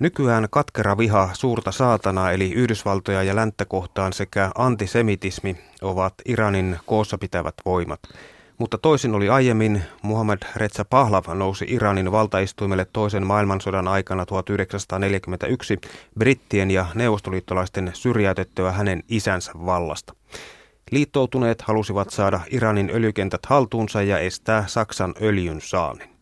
Nykyään katkera viha suurta saatanaa eli Yhdysvaltoja ja länttä kohtaan sekä antisemitismi ovat Iranin koossa pitävät voimat. Mutta toisin oli aiemmin, Muhammad Reza Pahlav nousi Iranin valtaistuimelle toisen maailmansodan aikana 1941 brittien ja neuvostoliittolaisten syrjäytettyä hänen isänsä vallasta. Liittoutuneet halusivat saada Iranin öljykentät haltuunsa ja estää Saksan öljyn saannin.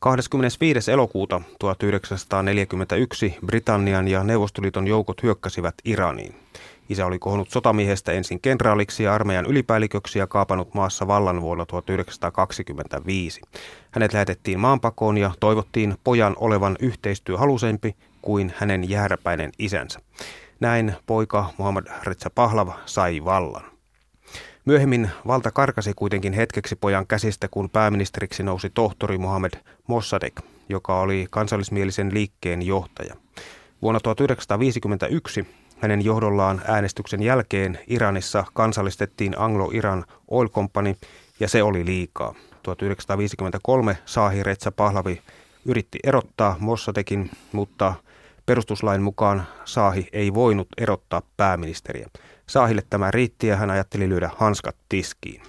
25. elokuuta 1941 Britannian ja Neuvostoliiton joukot hyökkäsivät Iraniin. Isä oli kohonnut sotamiehestä ensin kenraaliksi ja armeijan ylipäälliköksi ja kaapannut maassa vallan vuonna 1925. Hänet lähetettiin maanpakoon ja toivottiin pojan olevan yhteistyöhalusempi kuin hänen jääräpäinen isänsä. Näin poika Muhammad Reza Pahlav sai vallan. Myöhemmin valta karkasi kuitenkin hetkeksi pojan käsistä, kun pääministeriksi nousi tohtori Mohamed Mossadegh, joka oli kansallismielisen liikkeen johtaja. Vuonna 1951 hänen johdollaan äänestyksen jälkeen Iranissa kansallistettiin Anglo-Iran Oil Company ja se oli liikaa. 1953 Saahi Retsa Pahlavi yritti erottaa Mossadekin, mutta perustuslain mukaan Saahi ei voinut erottaa pääministeriä. Saahille tämä riitti ja hän ajatteli lyödä hanskat tiskiin.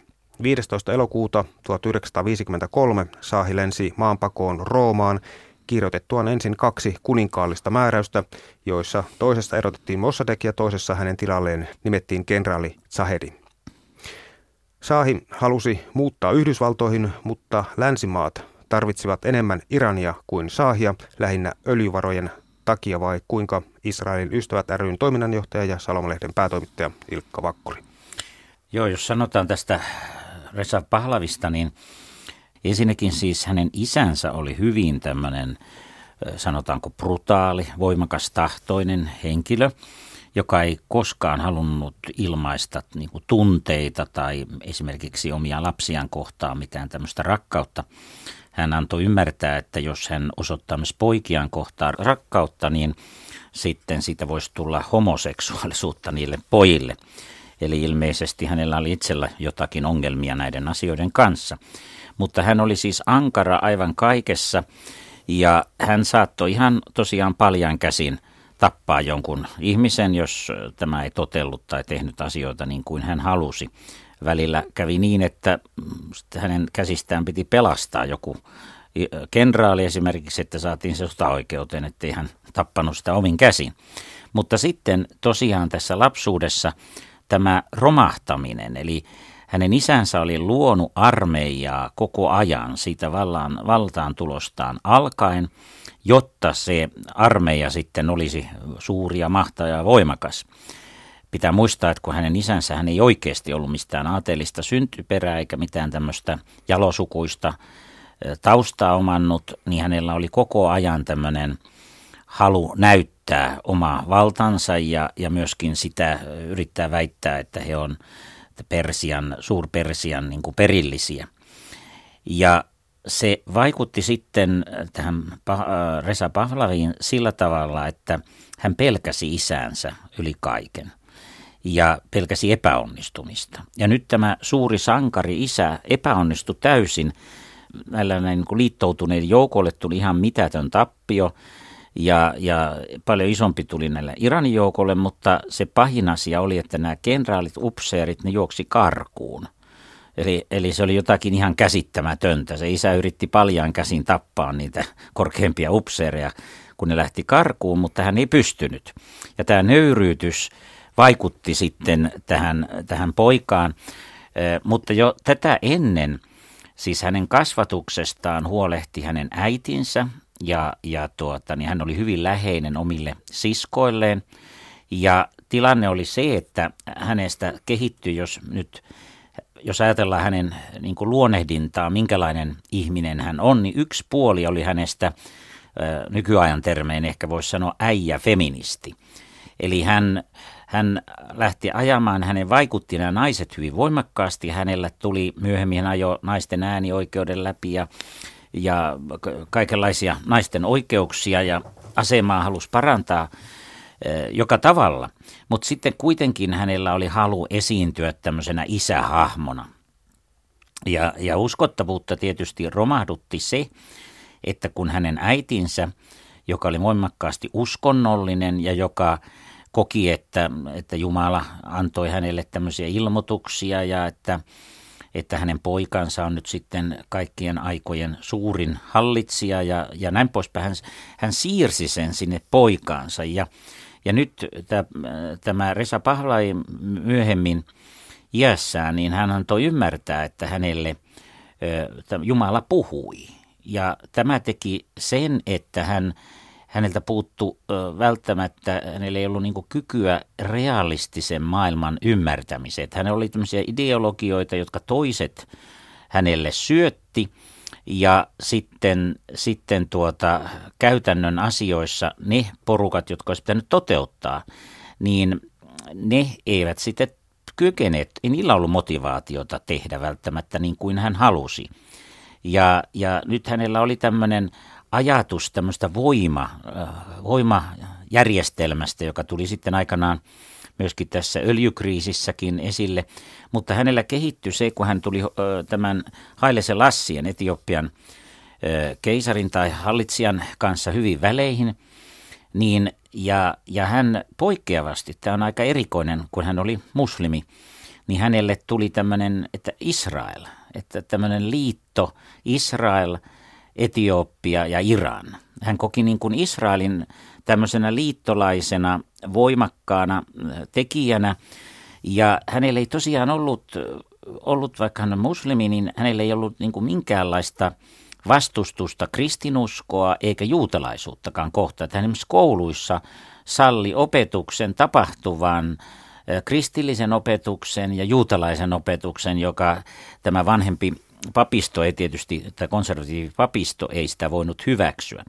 15. elokuuta 1953 Saahi lensi maanpakoon Roomaan kirjoitettuaan ensin kaksi kuninkaallista määräystä, joissa toisessa erotettiin Mossadegh ja toisessa hänen tilalleen nimettiin kenraali Zahedi. Saahi halusi muuttaa Yhdysvaltoihin, mutta länsimaat tarvitsivat enemmän Irania kuin Saahia, lähinnä öljyvarojen takia vai kuinka Israelin ystävät ryn toiminnanjohtaja ja Salomalehden päätoimittaja Ilkka Vakkuri? Joo, jos sanotaan tästä Reza Pahlavista, niin ensinnäkin siis hänen isänsä oli hyvin tämmöinen, sanotaanko brutaali, voimakas tahtoinen henkilö, joka ei koskaan halunnut ilmaista niin tunteita tai esimerkiksi omia lapsiaan kohtaan mitään tämmöistä rakkautta hän antoi ymmärtää, että jos hän osoittaa myös poikiaan kohtaan rakkautta, niin sitten siitä voisi tulla homoseksuaalisuutta niille pojille. Eli ilmeisesti hänellä oli itsellä jotakin ongelmia näiden asioiden kanssa. Mutta hän oli siis ankara aivan kaikessa ja hän saattoi ihan tosiaan paljan käsin tappaa jonkun ihmisen, jos tämä ei totellut tai tehnyt asioita niin kuin hän halusi välillä kävi niin, että hänen käsistään piti pelastaa joku kenraali esimerkiksi, että saatiin se oikeuteen, ettei hän tappanut sitä omin käsin. Mutta sitten tosiaan tässä lapsuudessa tämä romahtaminen, eli hänen isänsä oli luonut armeijaa koko ajan siitä vallaan, valtaan tulostaan alkaen, jotta se armeija sitten olisi suuri ja mahtava ja voimakas. Pitää muistaa, että kun hänen isänsä hän ei oikeasti ollut mistään aatelista syntyperää eikä mitään tämmöistä jalosukuista taustaa omannut, niin hänellä oli koko ajan tämmöinen halu näyttää oma valtansa ja, ja myöskin sitä yrittää väittää, että he on Persian, suurpersian niin kuin perillisiä. Ja se vaikutti sitten tähän Reza Pahlaviin sillä tavalla, että hän pelkäsi isäänsä yli kaiken ja pelkäsi epäonnistumista. Ja nyt tämä suuri sankari isä epäonnistui täysin. Näillä näin niin liittoutuneiden joukolle tuli ihan mitätön tappio ja, ja paljon isompi tuli näillä Iranin joukolle, mutta se pahin asia oli, että nämä kenraalit, upseerit, ne juoksi karkuun. Eli, eli se oli jotakin ihan käsittämätöntä. Se isä yritti paljaan käsin tappaa niitä korkeampia upseereja, kun ne lähti karkuun, mutta hän ei pystynyt. Ja tämä nöyryytys vaikutti sitten tähän, tähän poikaan. Mutta jo tätä ennen, siis hänen kasvatuksestaan huolehti hänen äitinsä ja, ja tuota, niin hän oli hyvin läheinen omille siskoilleen. Ja tilanne oli se, että hänestä kehittyi, jos nyt jos ajatellaan hänen niin kuin luonnehdintaa, minkälainen ihminen hän on, niin yksi puoli oli hänestä nykyajan termein ehkä voisi sanoa äijä feministi. Eli hän, hän lähti ajamaan, hänen vaikutti nämä naiset hyvin voimakkaasti. Hänellä tuli myöhemmin ajo naisten äänioikeuden läpi ja, ja kaikenlaisia naisten oikeuksia ja asemaa halusi parantaa eh, joka tavalla. Mutta sitten kuitenkin hänellä oli halu esiintyä tämmöisenä isähahmona. Ja, ja uskottavuutta tietysti romahdutti se, että kun hänen äitinsä joka oli voimakkaasti uskonnollinen ja joka koki, että, että Jumala antoi hänelle tämmöisiä ilmoituksia ja että, että hänen poikansa on nyt sitten kaikkien aikojen suurin hallitsija ja, ja näin poispäin. Hän, hän siirsi sen sinne poikaansa ja, ja nyt tämä Resa Pahlai myöhemmin iässään, niin hän antoi ymmärtää, että hänelle Jumala puhui. Ja tämä teki sen, että hän häneltä puuttu välttämättä, hänellä ei ollut niin kykyä realistisen maailman ymmärtämiseen. Hänellä oli tämmöisiä ideologioita, jotka toiset hänelle syötti ja sitten, sitten tuota, käytännön asioissa ne porukat, jotka olisi pitänyt toteuttaa, niin ne eivät sitten kykeneet, ei niillä ollut motivaatiota tehdä välttämättä niin kuin hän halusi. Ja, ja nyt hänellä oli tämmöinen ajatus tämmöistä voima, äh, voimajärjestelmästä, joka tuli sitten aikanaan myöskin tässä öljykriisissäkin esille, mutta hänellä kehittyi se, kun hän tuli tämän Haile Lassien Etiopian keisarin tai hallitsijan kanssa hyvin väleihin, niin ja, ja hän poikkeavasti, tämä on aika erikoinen, kun hän oli muslimi, niin hänelle tuli tämmöinen, että Israel, että tämmöinen liitto Israel – Etiopia ja Iran. Hän koki niin kuin Israelin tämmöisenä liittolaisena, voimakkaana äh, tekijänä. Ja hänellä ei tosiaan ollut, ollut vaikka hän on muslimi, niin hänellä ei ollut niin kuin minkäänlaista vastustusta kristinuskoa eikä juutalaisuuttakaan kohta. Että hän esimerkiksi kouluissa salli opetuksen tapahtuvan äh, kristillisen opetuksen ja juutalaisen opetuksen, joka tämä vanhempi papisto ei tietysti, tämä konservatiivi papisto ei sitä voinut hyväksyä.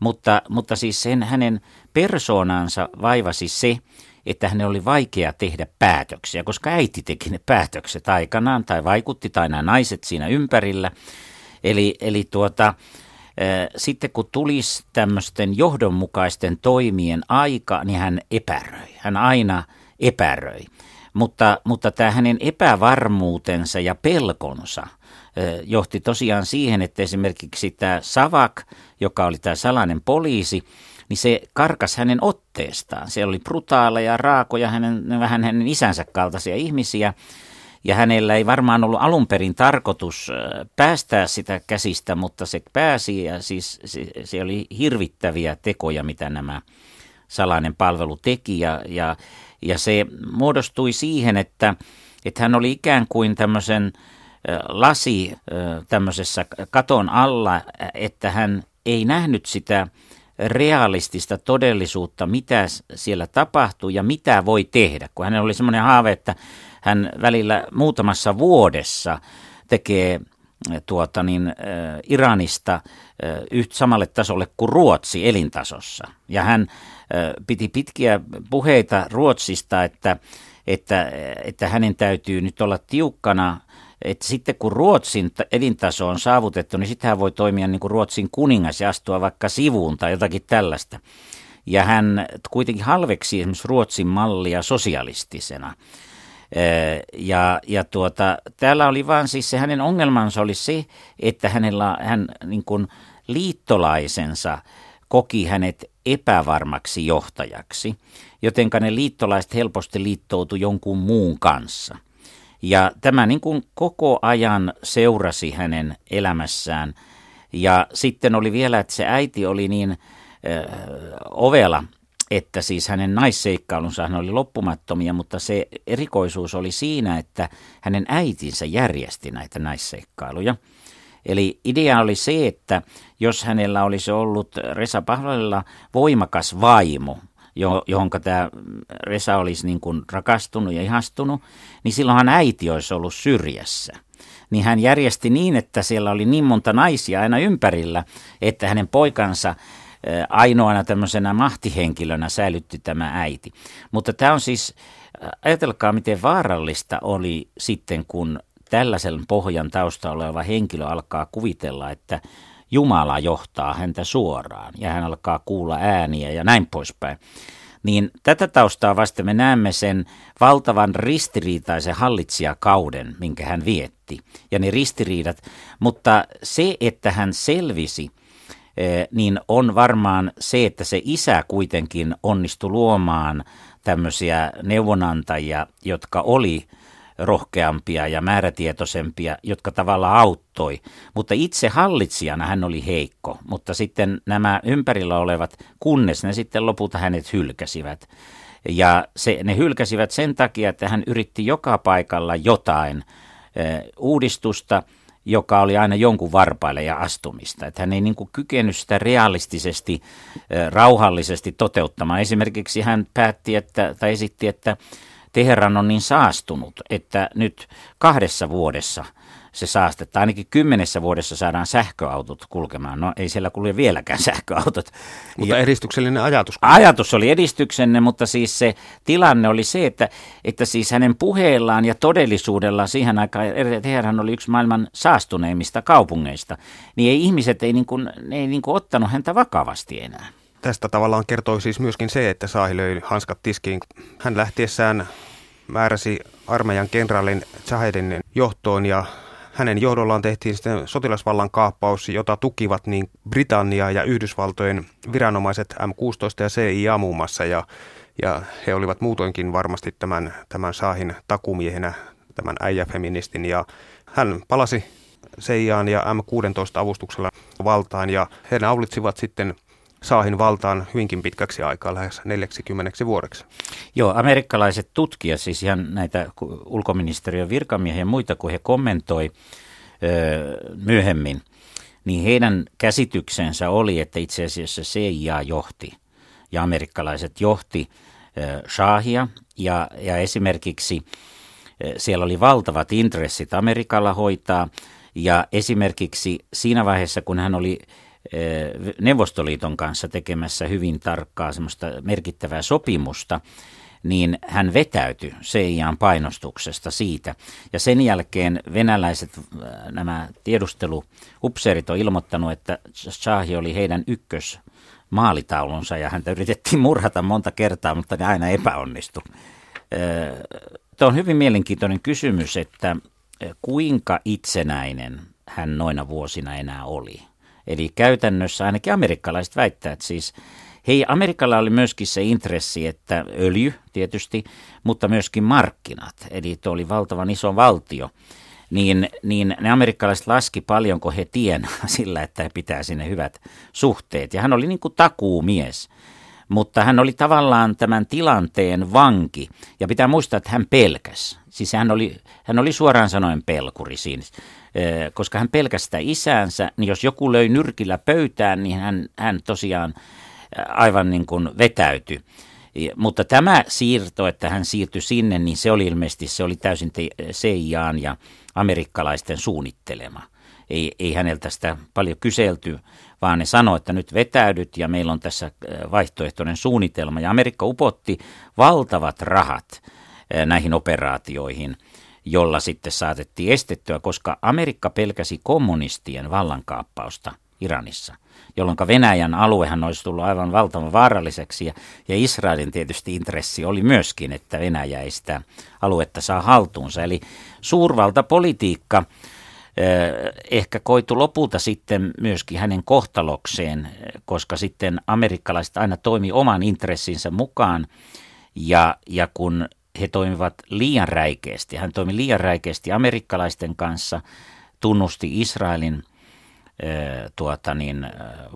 Mutta, mutta siis sen hänen persoonansa vaivasi se, että hänen oli vaikea tehdä päätöksiä, koska äiti teki ne päätökset aikanaan tai vaikutti tai nämä naiset siinä ympärillä. Eli, eli tuota, sitten kun tulisi tämmöisten johdonmukaisten toimien aika, niin hän epäröi. Hän aina epäröi. Mutta, mutta tämä hänen epävarmuutensa ja pelkonsa – johti tosiaan siihen, että esimerkiksi tämä Savak, joka oli tämä salainen poliisi, niin se karkas hänen otteestaan. Se oli brutaaleja, raakoja, hänen, vähän hänen isänsä kaltaisia ihmisiä. Ja hänellä ei varmaan ollut alun perin tarkoitus päästää sitä käsistä, mutta se pääsi ja siis se, se oli hirvittäviä tekoja, mitä nämä salainen palvelu teki. Ja, ja, ja se muodostui siihen, että, että hän oli ikään kuin tämmöisen lasi tämmöisessä katon alla, että hän ei nähnyt sitä realistista todellisuutta, mitä siellä tapahtuu ja mitä voi tehdä. Kun hänellä oli semmoinen haave, että hän välillä muutamassa vuodessa tekee tuota niin, Iranista yhtä samalle tasolle kuin Ruotsi elintasossa. Ja hän piti pitkiä puheita Ruotsista, että, että, että hänen täytyy nyt olla tiukkana että sitten kun Ruotsin elintaso on saavutettu, niin sitten hän voi toimia niin kuin Ruotsin kuningas ja astua vaikka sivuun tai jotakin tällaista. Ja hän kuitenkin halveksi esimerkiksi Ruotsin mallia sosialistisena. Ja, ja tuota, täällä oli vaan siis se hänen ongelmansa oli se, että hänellä hän niin kuin liittolaisensa koki hänet epävarmaksi johtajaksi, jotenka ne liittolaiset helposti liittoutui jonkun muun kanssa – ja tämä niin kuin koko ajan seurasi hänen elämässään. Ja sitten oli vielä, että se äiti oli niin äh, ovela, että siis hänen naisseikkailunsa oli loppumattomia, mutta se erikoisuus oli siinä, että hänen äitinsä järjesti näitä naisseikkailuja. Eli idea oli se, että jos hänellä olisi ollut Resa Pahvalilla voimakas vaimo, johon tämä Resa olisi niin kuin rakastunut ja ihastunut, niin silloinhan äiti olisi ollut syrjässä. Niin hän järjesti niin, että siellä oli niin monta naisia aina ympärillä, että hänen poikansa ainoana tämmöisenä mahtihenkilönä säilytti tämä äiti. Mutta tämä on siis, ajatelkaa miten vaarallista oli sitten, kun tällaisen pohjan taustalla oleva henkilö alkaa kuvitella, että Jumala johtaa häntä suoraan ja hän alkaa kuulla ääniä ja näin poispäin. Niin tätä taustaa vasta me näemme sen valtavan ristiriitaisen hallitsijakauden, minkä hän vietti, ja ne ristiriidat. Mutta se, että hän selvisi niin on varmaan se, että se isä kuitenkin onnistui luomaan tämmöisiä neuvonantajia, jotka oli rohkeampia ja määrätietoisempia, jotka tavallaan auttoi. Mutta itse hallitsijana hän oli heikko, mutta sitten nämä ympärillä olevat, kunnes ne sitten lopulta hänet hylkäsivät. Ja se, ne hylkäsivät sen takia, että hän yritti joka paikalla jotain eh, uudistusta, joka oli aina jonkun varpaille ja astumista. Että hän ei niin kuin kykenyt sitä realistisesti, eh, rauhallisesti toteuttamaan. Esimerkiksi hän päätti, että, tai esitti, että Teheran on niin saastunut, että nyt kahdessa vuodessa – se saastetta. Ainakin kymmenessä vuodessa saadaan sähköautot kulkemaan. No ei siellä kulje vieläkään sähköautot. Mutta ja, edistyksellinen ajatus. Ajatus oli edistyksenne, mutta siis se tilanne oli se, että, että siis hänen puheellaan ja todellisuudellaan siihen aikaan, Teheran oli yksi maailman saastuneimmista kaupungeista, niin ei ihmiset ei, niin kuin, ne ei niin kuin ottanut häntä vakavasti enää. Tästä tavallaan kertoi siis myöskin se, että Saahi löi hanskat tiskiin. Hän lähtiessään määräsi armeijan kenraalin Zahedin johtoon ja hänen johdollaan tehtiin sitten sotilasvallan kaappaus, jota tukivat niin Britannia ja Yhdysvaltojen viranomaiset M16 ja CIA muun muassa. Ja, ja he olivat muutoinkin varmasti tämän, tämän Saahin takumiehenä, tämän äijäfeministin. Ja hän palasi CIAan ja M16 avustuksella valtaan ja he naulitsivat sitten Saahin valtaan hyvinkin pitkäksi aikaa, lähes 40 vuodeksi. Joo, amerikkalaiset tutkijat, siis ihan näitä ulkoministeriön virkamiehiä ja muita, kun he kommentoi öö, myöhemmin, niin heidän käsityksensä oli, että itse asiassa CIA johti ja amerikkalaiset johti öö, Shahia ja, ja esimerkiksi siellä oli valtavat intressit Amerikalla hoitaa ja esimerkiksi siinä vaiheessa, kun hän oli Neuvostoliiton kanssa tekemässä hyvin tarkkaa semmoista merkittävää sopimusta, niin hän vetäytyi CIAn painostuksesta siitä. Ja sen jälkeen venäläiset nämä tiedusteluupseerit on ilmoittanut, että Shahi oli heidän ykkös maalitaulunsa ja häntä yritettiin murhata monta kertaa, mutta ne aina epäonnistui. Tämä on hyvin mielenkiintoinen kysymys, että kuinka itsenäinen hän noina vuosina enää oli. Eli käytännössä ainakin amerikkalaiset väittävät siis, hei Amerikalla oli myöskin se intressi, että öljy tietysti, mutta myöskin markkinat, eli tuo oli valtavan iso valtio, niin, niin ne amerikkalaiset laski paljonko he tienaa sillä, että he pitää sinne hyvät suhteet. Ja hän oli niin kuin takuumies mutta hän oli tavallaan tämän tilanteen vanki. Ja pitää muistaa, että hän pelkäs. Siis hän oli, hän oli suoraan sanoen pelkuri siinä koska hän pelkästä isäänsä, niin jos joku löi nyrkillä pöytään, niin hän, hän tosiaan aivan niin kuin vetäytyi. Mutta tämä siirto, että hän siirtyi sinne, niin se oli ilmeisesti se oli täysin CIAn ja amerikkalaisten suunnittelema. Ei, ei häneltä sitä paljon kyselty, vaan ne sanoi, että nyt vetäydyt ja meillä on tässä vaihtoehtoinen suunnitelma. Ja Amerikka upotti valtavat rahat näihin operaatioihin – jolla sitten saatettiin estettyä, koska Amerikka pelkäsi kommunistien vallankaappausta Iranissa, jolloin Venäjän aluehan olisi tullut aivan valtavan vaaralliseksi ja, ja Israelin tietysti intressi oli myöskin, että Venäjä ei sitä aluetta saa haltuunsa. Eli suurvaltapolitiikka eh, ehkä koitu lopulta sitten myöskin hänen kohtalokseen, koska sitten amerikkalaiset aina toimi oman intressinsä mukaan ja, ja kun he toimivat liian räikeästi. Hän toimi liian räikeästi amerikkalaisten kanssa, tunnusti Israelin tuota niin,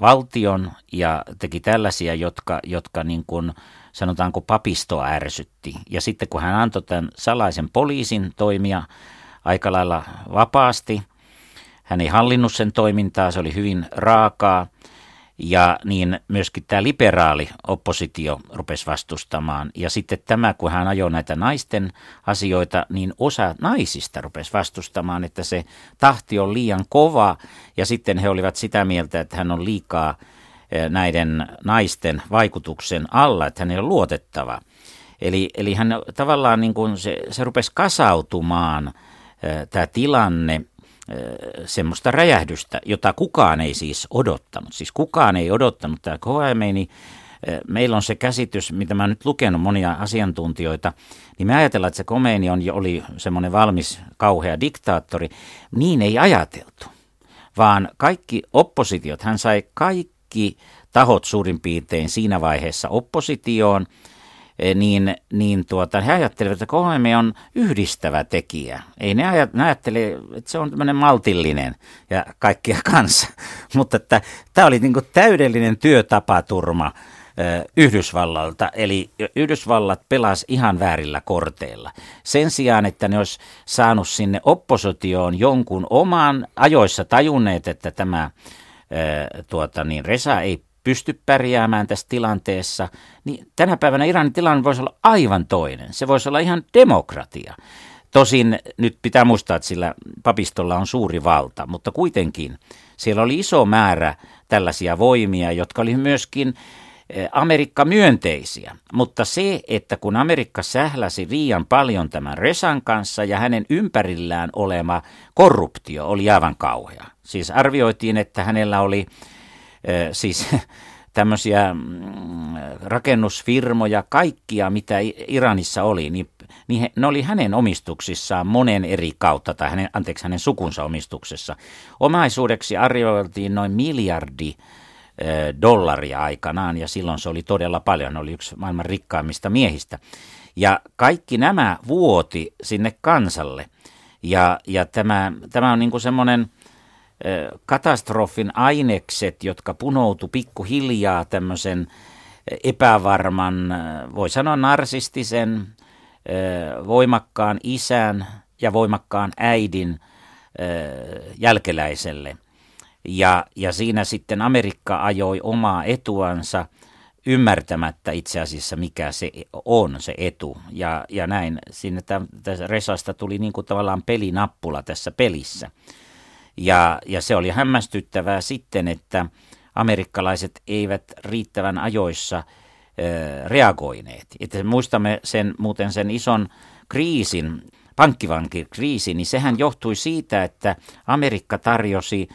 valtion ja teki tällaisia, jotka, jotka niin kuin, sanotaanko papistoa ärsytti. Ja sitten kun hän antoi tämän salaisen poliisin toimia aika lailla vapaasti, hän ei hallinnut sen toimintaa, se oli hyvin raakaa, ja niin myöskin tämä liberaali oppositio rupesi vastustamaan. Ja sitten tämä, kun hän ajoi näitä naisten asioita, niin osa naisista rupesi vastustamaan, että se tahti on liian kova. Ja sitten he olivat sitä mieltä, että hän on liikaa eh, näiden naisten vaikutuksen alla, että hän ei ole luotettava. Eli, eli hän tavallaan niin kuin se, se rupesi kasautumaan tämä tilanne – semmoista räjähdystä, jota kukaan ei siis odottanut. Siis kukaan ei odottanut tämä Khomeini. Meillä on se käsitys, mitä mä nyt lukenut monia asiantuntijoita, niin me ajatellaan, että se Khomeini on, oli semmoinen valmis kauhea diktaattori. Niin ei ajateltu, vaan kaikki oppositiot, hän sai kaikki tahot suurin piirtein siinä vaiheessa oppositioon, niin, niin tuota, he ajattelevat, että KHM on yhdistävä tekijä. Ei ne, ajat, ne ajattele, että se on tämmöinen maltillinen ja kaikkia kanssa. Mutta että tämä oli niin täydellinen työtapaturma Yhdysvallalta, eli Yhdysvallat pelasi ihan väärillä korteilla. Sen sijaan, että ne olisi saanut sinne oppositioon jonkun oman ajoissa tajunneet, että tämä tuota, niin Resa ei pysty pärjäämään tässä tilanteessa, niin tänä päivänä Iranin tilanne voisi olla aivan toinen. Se voisi olla ihan demokratia. Tosin nyt pitää muistaa, että sillä papistolla on suuri valta, mutta kuitenkin siellä oli iso määrä tällaisia voimia, jotka oli myöskin Eh, Amerikka myönteisiä, mutta se, että kun Amerikka sähläsi liian paljon tämän Resan kanssa ja hänen ympärillään olema korruptio oli aivan kauhea. Siis arvioitiin, että hänellä oli siis tämmöisiä mm, rakennusfirmoja, kaikkia mitä Iranissa oli, niin, niin he, ne oli hänen omistuksissaan monen eri kautta, tai hänen, anteeksi, hänen sukunsa omistuksessa. Omaisuudeksi arvioitiin noin miljardi dollaria aikanaan, ja silloin se oli todella paljon, oli yksi maailman rikkaimmista miehistä. Ja kaikki nämä vuoti sinne kansalle, ja, ja tämä, tämä on niin kuin semmoinen katastrofin ainekset, jotka punoutu pikkuhiljaa tämmöisen epävarman, voi sanoa narsistisen, voimakkaan isän ja voimakkaan äidin jälkeläiselle – ja, ja siinä sitten Amerikka ajoi omaa etuansa ymmärtämättä itse asiassa mikä se on se etu. Ja, ja näin sinne tästä Resasta tuli niin kuin tavallaan pelinappula tässä pelissä. Ja, ja se oli hämmästyttävää sitten, että amerikkalaiset eivät riittävän ajoissa ö, reagoineet. Että muistamme sen, muuten sen ison kriisin, pankkivankikriisin, niin sehän johtui siitä, että Amerikka tarjosi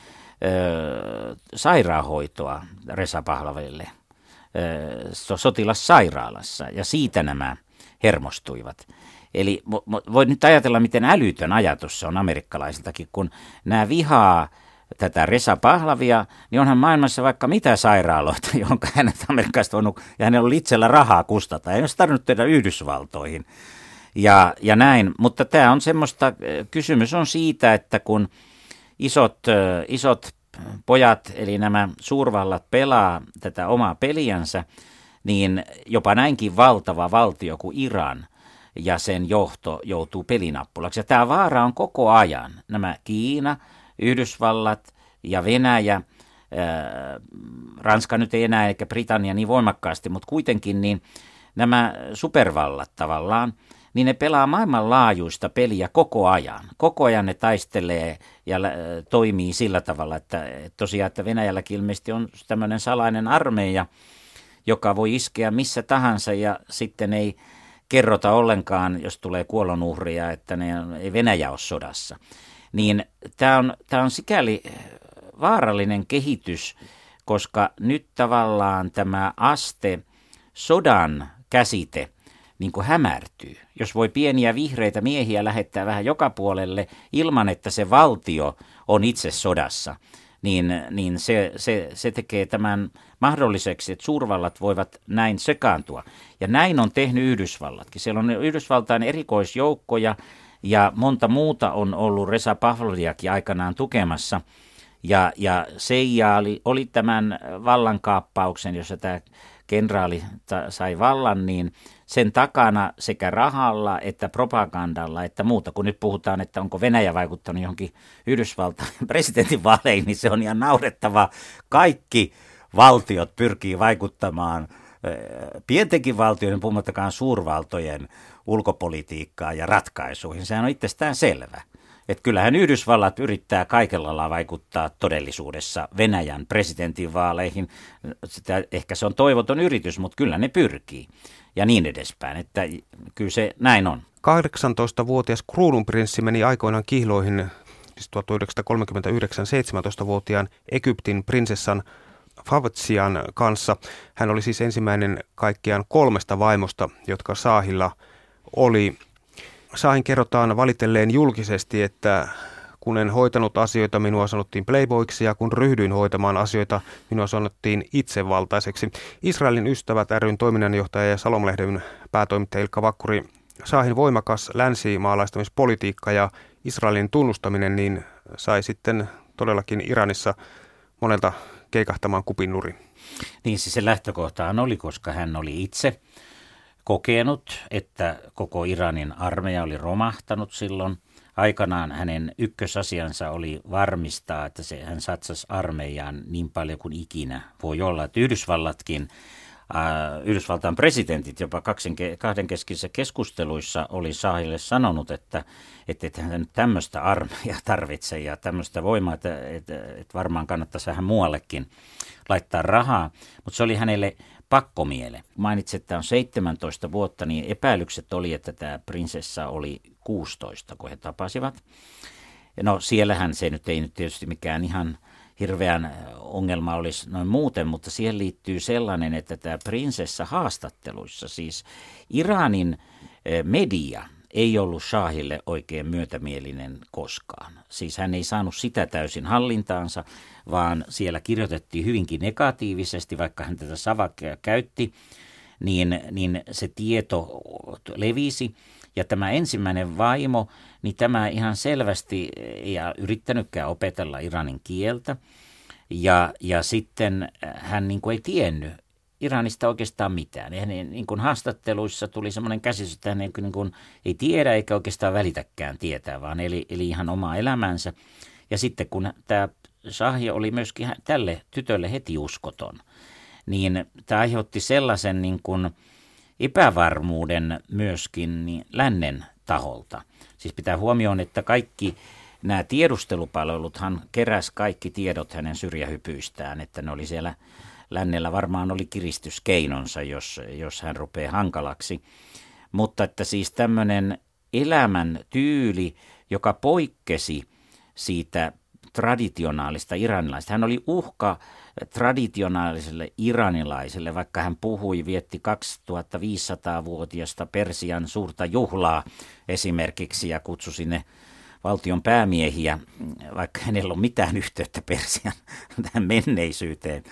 sairaanhoitoa Resa Pahlavelle sotilassairaalassa ja siitä nämä hermostuivat. Eli voi nyt ajatella, miten älytön ajatus se on amerikkalaisiltakin, kun nämä vihaa tätä Resa Pahlavia, niin onhan maailmassa vaikka mitä sairaaloita, jonka hänet Amerikasta on, ja hänellä oli itsellä rahaa kustata. Ei olisi tarvinnut tehdä Yhdysvaltoihin. Ja, ja näin, mutta tämä on semmoista, kysymys on siitä, että kun isot, isot pojat, eli nämä suurvallat pelaa tätä omaa peliänsä, niin jopa näinkin valtava valtio kuin Iran ja sen johto joutuu pelinappulaksi. Ja tämä vaara on koko ajan. Nämä Kiina, Yhdysvallat ja Venäjä, Ranska nyt ei enää eikä Britannia niin voimakkaasti, mutta kuitenkin niin nämä supervallat tavallaan – niin ne pelaa maailmanlaajuista peliä koko ajan. Koko ajan ne taistelee ja toimii sillä tavalla, että tosiaan, että Venäjälläkin ilmeisesti on tämmöinen salainen armeija, joka voi iskeä missä tahansa ja sitten ei kerrota ollenkaan, jos tulee kuolonuhria, että ne, ei Venäjä ole sodassa. Niin tämä on, tämä on sikäli vaarallinen kehitys, koska nyt tavallaan tämä aste, sodan käsite – niin kuin hämärtyy. Jos voi pieniä vihreitä miehiä lähettää vähän joka puolelle ilman, että se valtio on itse sodassa, niin, niin se, se, se tekee tämän mahdolliseksi, että suurvallat voivat näin sekaantua. Ja näin on tehnyt Yhdysvallatkin. Siellä on Yhdysvaltain erikoisjoukkoja ja monta muuta on ollut Resa Pavloviakin aikanaan tukemassa. Ja, ja Seija oli, oli tämän vallankaappauksen, jossa tämä kenraali sai vallan, niin sen takana sekä rahalla että propagandalla että muuta. Kun nyt puhutaan, että onko Venäjä vaikuttanut johonkin Yhdysvaltain presidentinvaaleihin, niin se on ihan naurettava. Kaikki valtiot pyrkii vaikuttamaan pientenkin valtioiden, puhumattakaan suurvaltojen ulkopolitiikkaan ja ratkaisuihin. Sehän on itsestään selvä. Että kyllähän Yhdysvallat yrittää kaikella lailla vaikuttaa todellisuudessa Venäjän presidentinvaaleihin. Sitä, ehkä se on toivoton yritys, mutta kyllä ne pyrkii ja niin edespäin. Että kyllä se näin on. 18-vuotias kruununprinssi meni aikoinaan kihloihin siis 1939 17-vuotiaan Egyptin prinsessan Favatsian kanssa. Hän oli siis ensimmäinen kaikkiaan kolmesta vaimosta, jotka Saahilla oli. Saahin kerrotaan valitelleen julkisesti, että kun en hoitanut asioita, minua sanottiin playboiksi ja kun ryhdyin hoitamaan asioita, minua sanottiin itsevaltaiseksi. Israelin ystävät ryn toiminnanjohtaja ja Salomlehden päätoimittaja Ilkka Vakkuri, Saahin voimakas länsimaalaistamispolitiikka ja Israelin tunnustaminen niin sai sitten todellakin Iranissa monelta keikahtamaan kupin nurin. Niin siis se lähtökohtahan oli, koska hän oli itse kokenut, että koko Iranin armeija oli romahtanut silloin. Aikanaan hänen ykkösasiansa oli varmistaa, että se, hän satsasi armeijaan niin paljon kuin ikinä voi olla. Että Yhdysvallatkin Yhdysvaltain presidentit jopa kahdenkeskisissä keskusteluissa oli Saahille sanonut, että, että et hän tämmöistä armeijaa tarvitse ja tämmöistä voimaa, että, että, että varmaan kannattaisi vähän muuallekin laittaa rahaa, mutta se oli hänelle pakkomiele. Mainitsit, että on 17 vuotta, niin epäilykset oli, että tämä prinsessa oli 16, kun he tapasivat. No siellähän se nyt ei nyt tietysti mikään ihan hirveän ongelma olisi noin muuten, mutta siihen liittyy sellainen, että tämä prinsessa haastatteluissa, siis Iranin media ei ollut Shahille oikein myötämielinen koskaan. Siis hän ei saanut sitä täysin hallintaansa, vaan siellä kirjoitettiin hyvinkin negatiivisesti, vaikka hän tätä savakea käytti, niin, niin se tieto levisi. Ja tämä ensimmäinen vaimo, niin tämä ihan selvästi ei yrittänytkään opetella iranin kieltä. Ja, ja sitten hän niin kuin ei tiennyt Iranista oikeastaan mitään. Ja hänen niin kuin haastatteluissa tuli semmoinen käsitys, että hän niin kuin ei tiedä eikä oikeastaan välitäkään tietää, vaan eli, eli ihan omaa elämänsä. Ja sitten kun tämä Shahja oli myöskin tälle tytölle heti uskoton, niin tämä aiheutti sellaisen niin kuin epävarmuuden myöskin niin lännen taholta. Siis pitää huomioon, että kaikki nämä tiedustelupalveluthan keräs kaikki tiedot hänen syrjähypyistään, että ne oli siellä lännellä varmaan oli kiristyskeinonsa, jos, jos hän rupeaa hankalaksi. Mutta että siis tämmöinen elämän tyyli, joka poikkesi siitä traditionaalista iranilaista. Hän oli uhka traditionaaliselle iranilaiselle, vaikka hän puhui, vietti 2500-vuotiasta Persian suurta juhlaa esimerkiksi ja kutsui sinne valtion päämiehiä, vaikka hänellä on mitään yhteyttä Persian tähän menneisyyteen.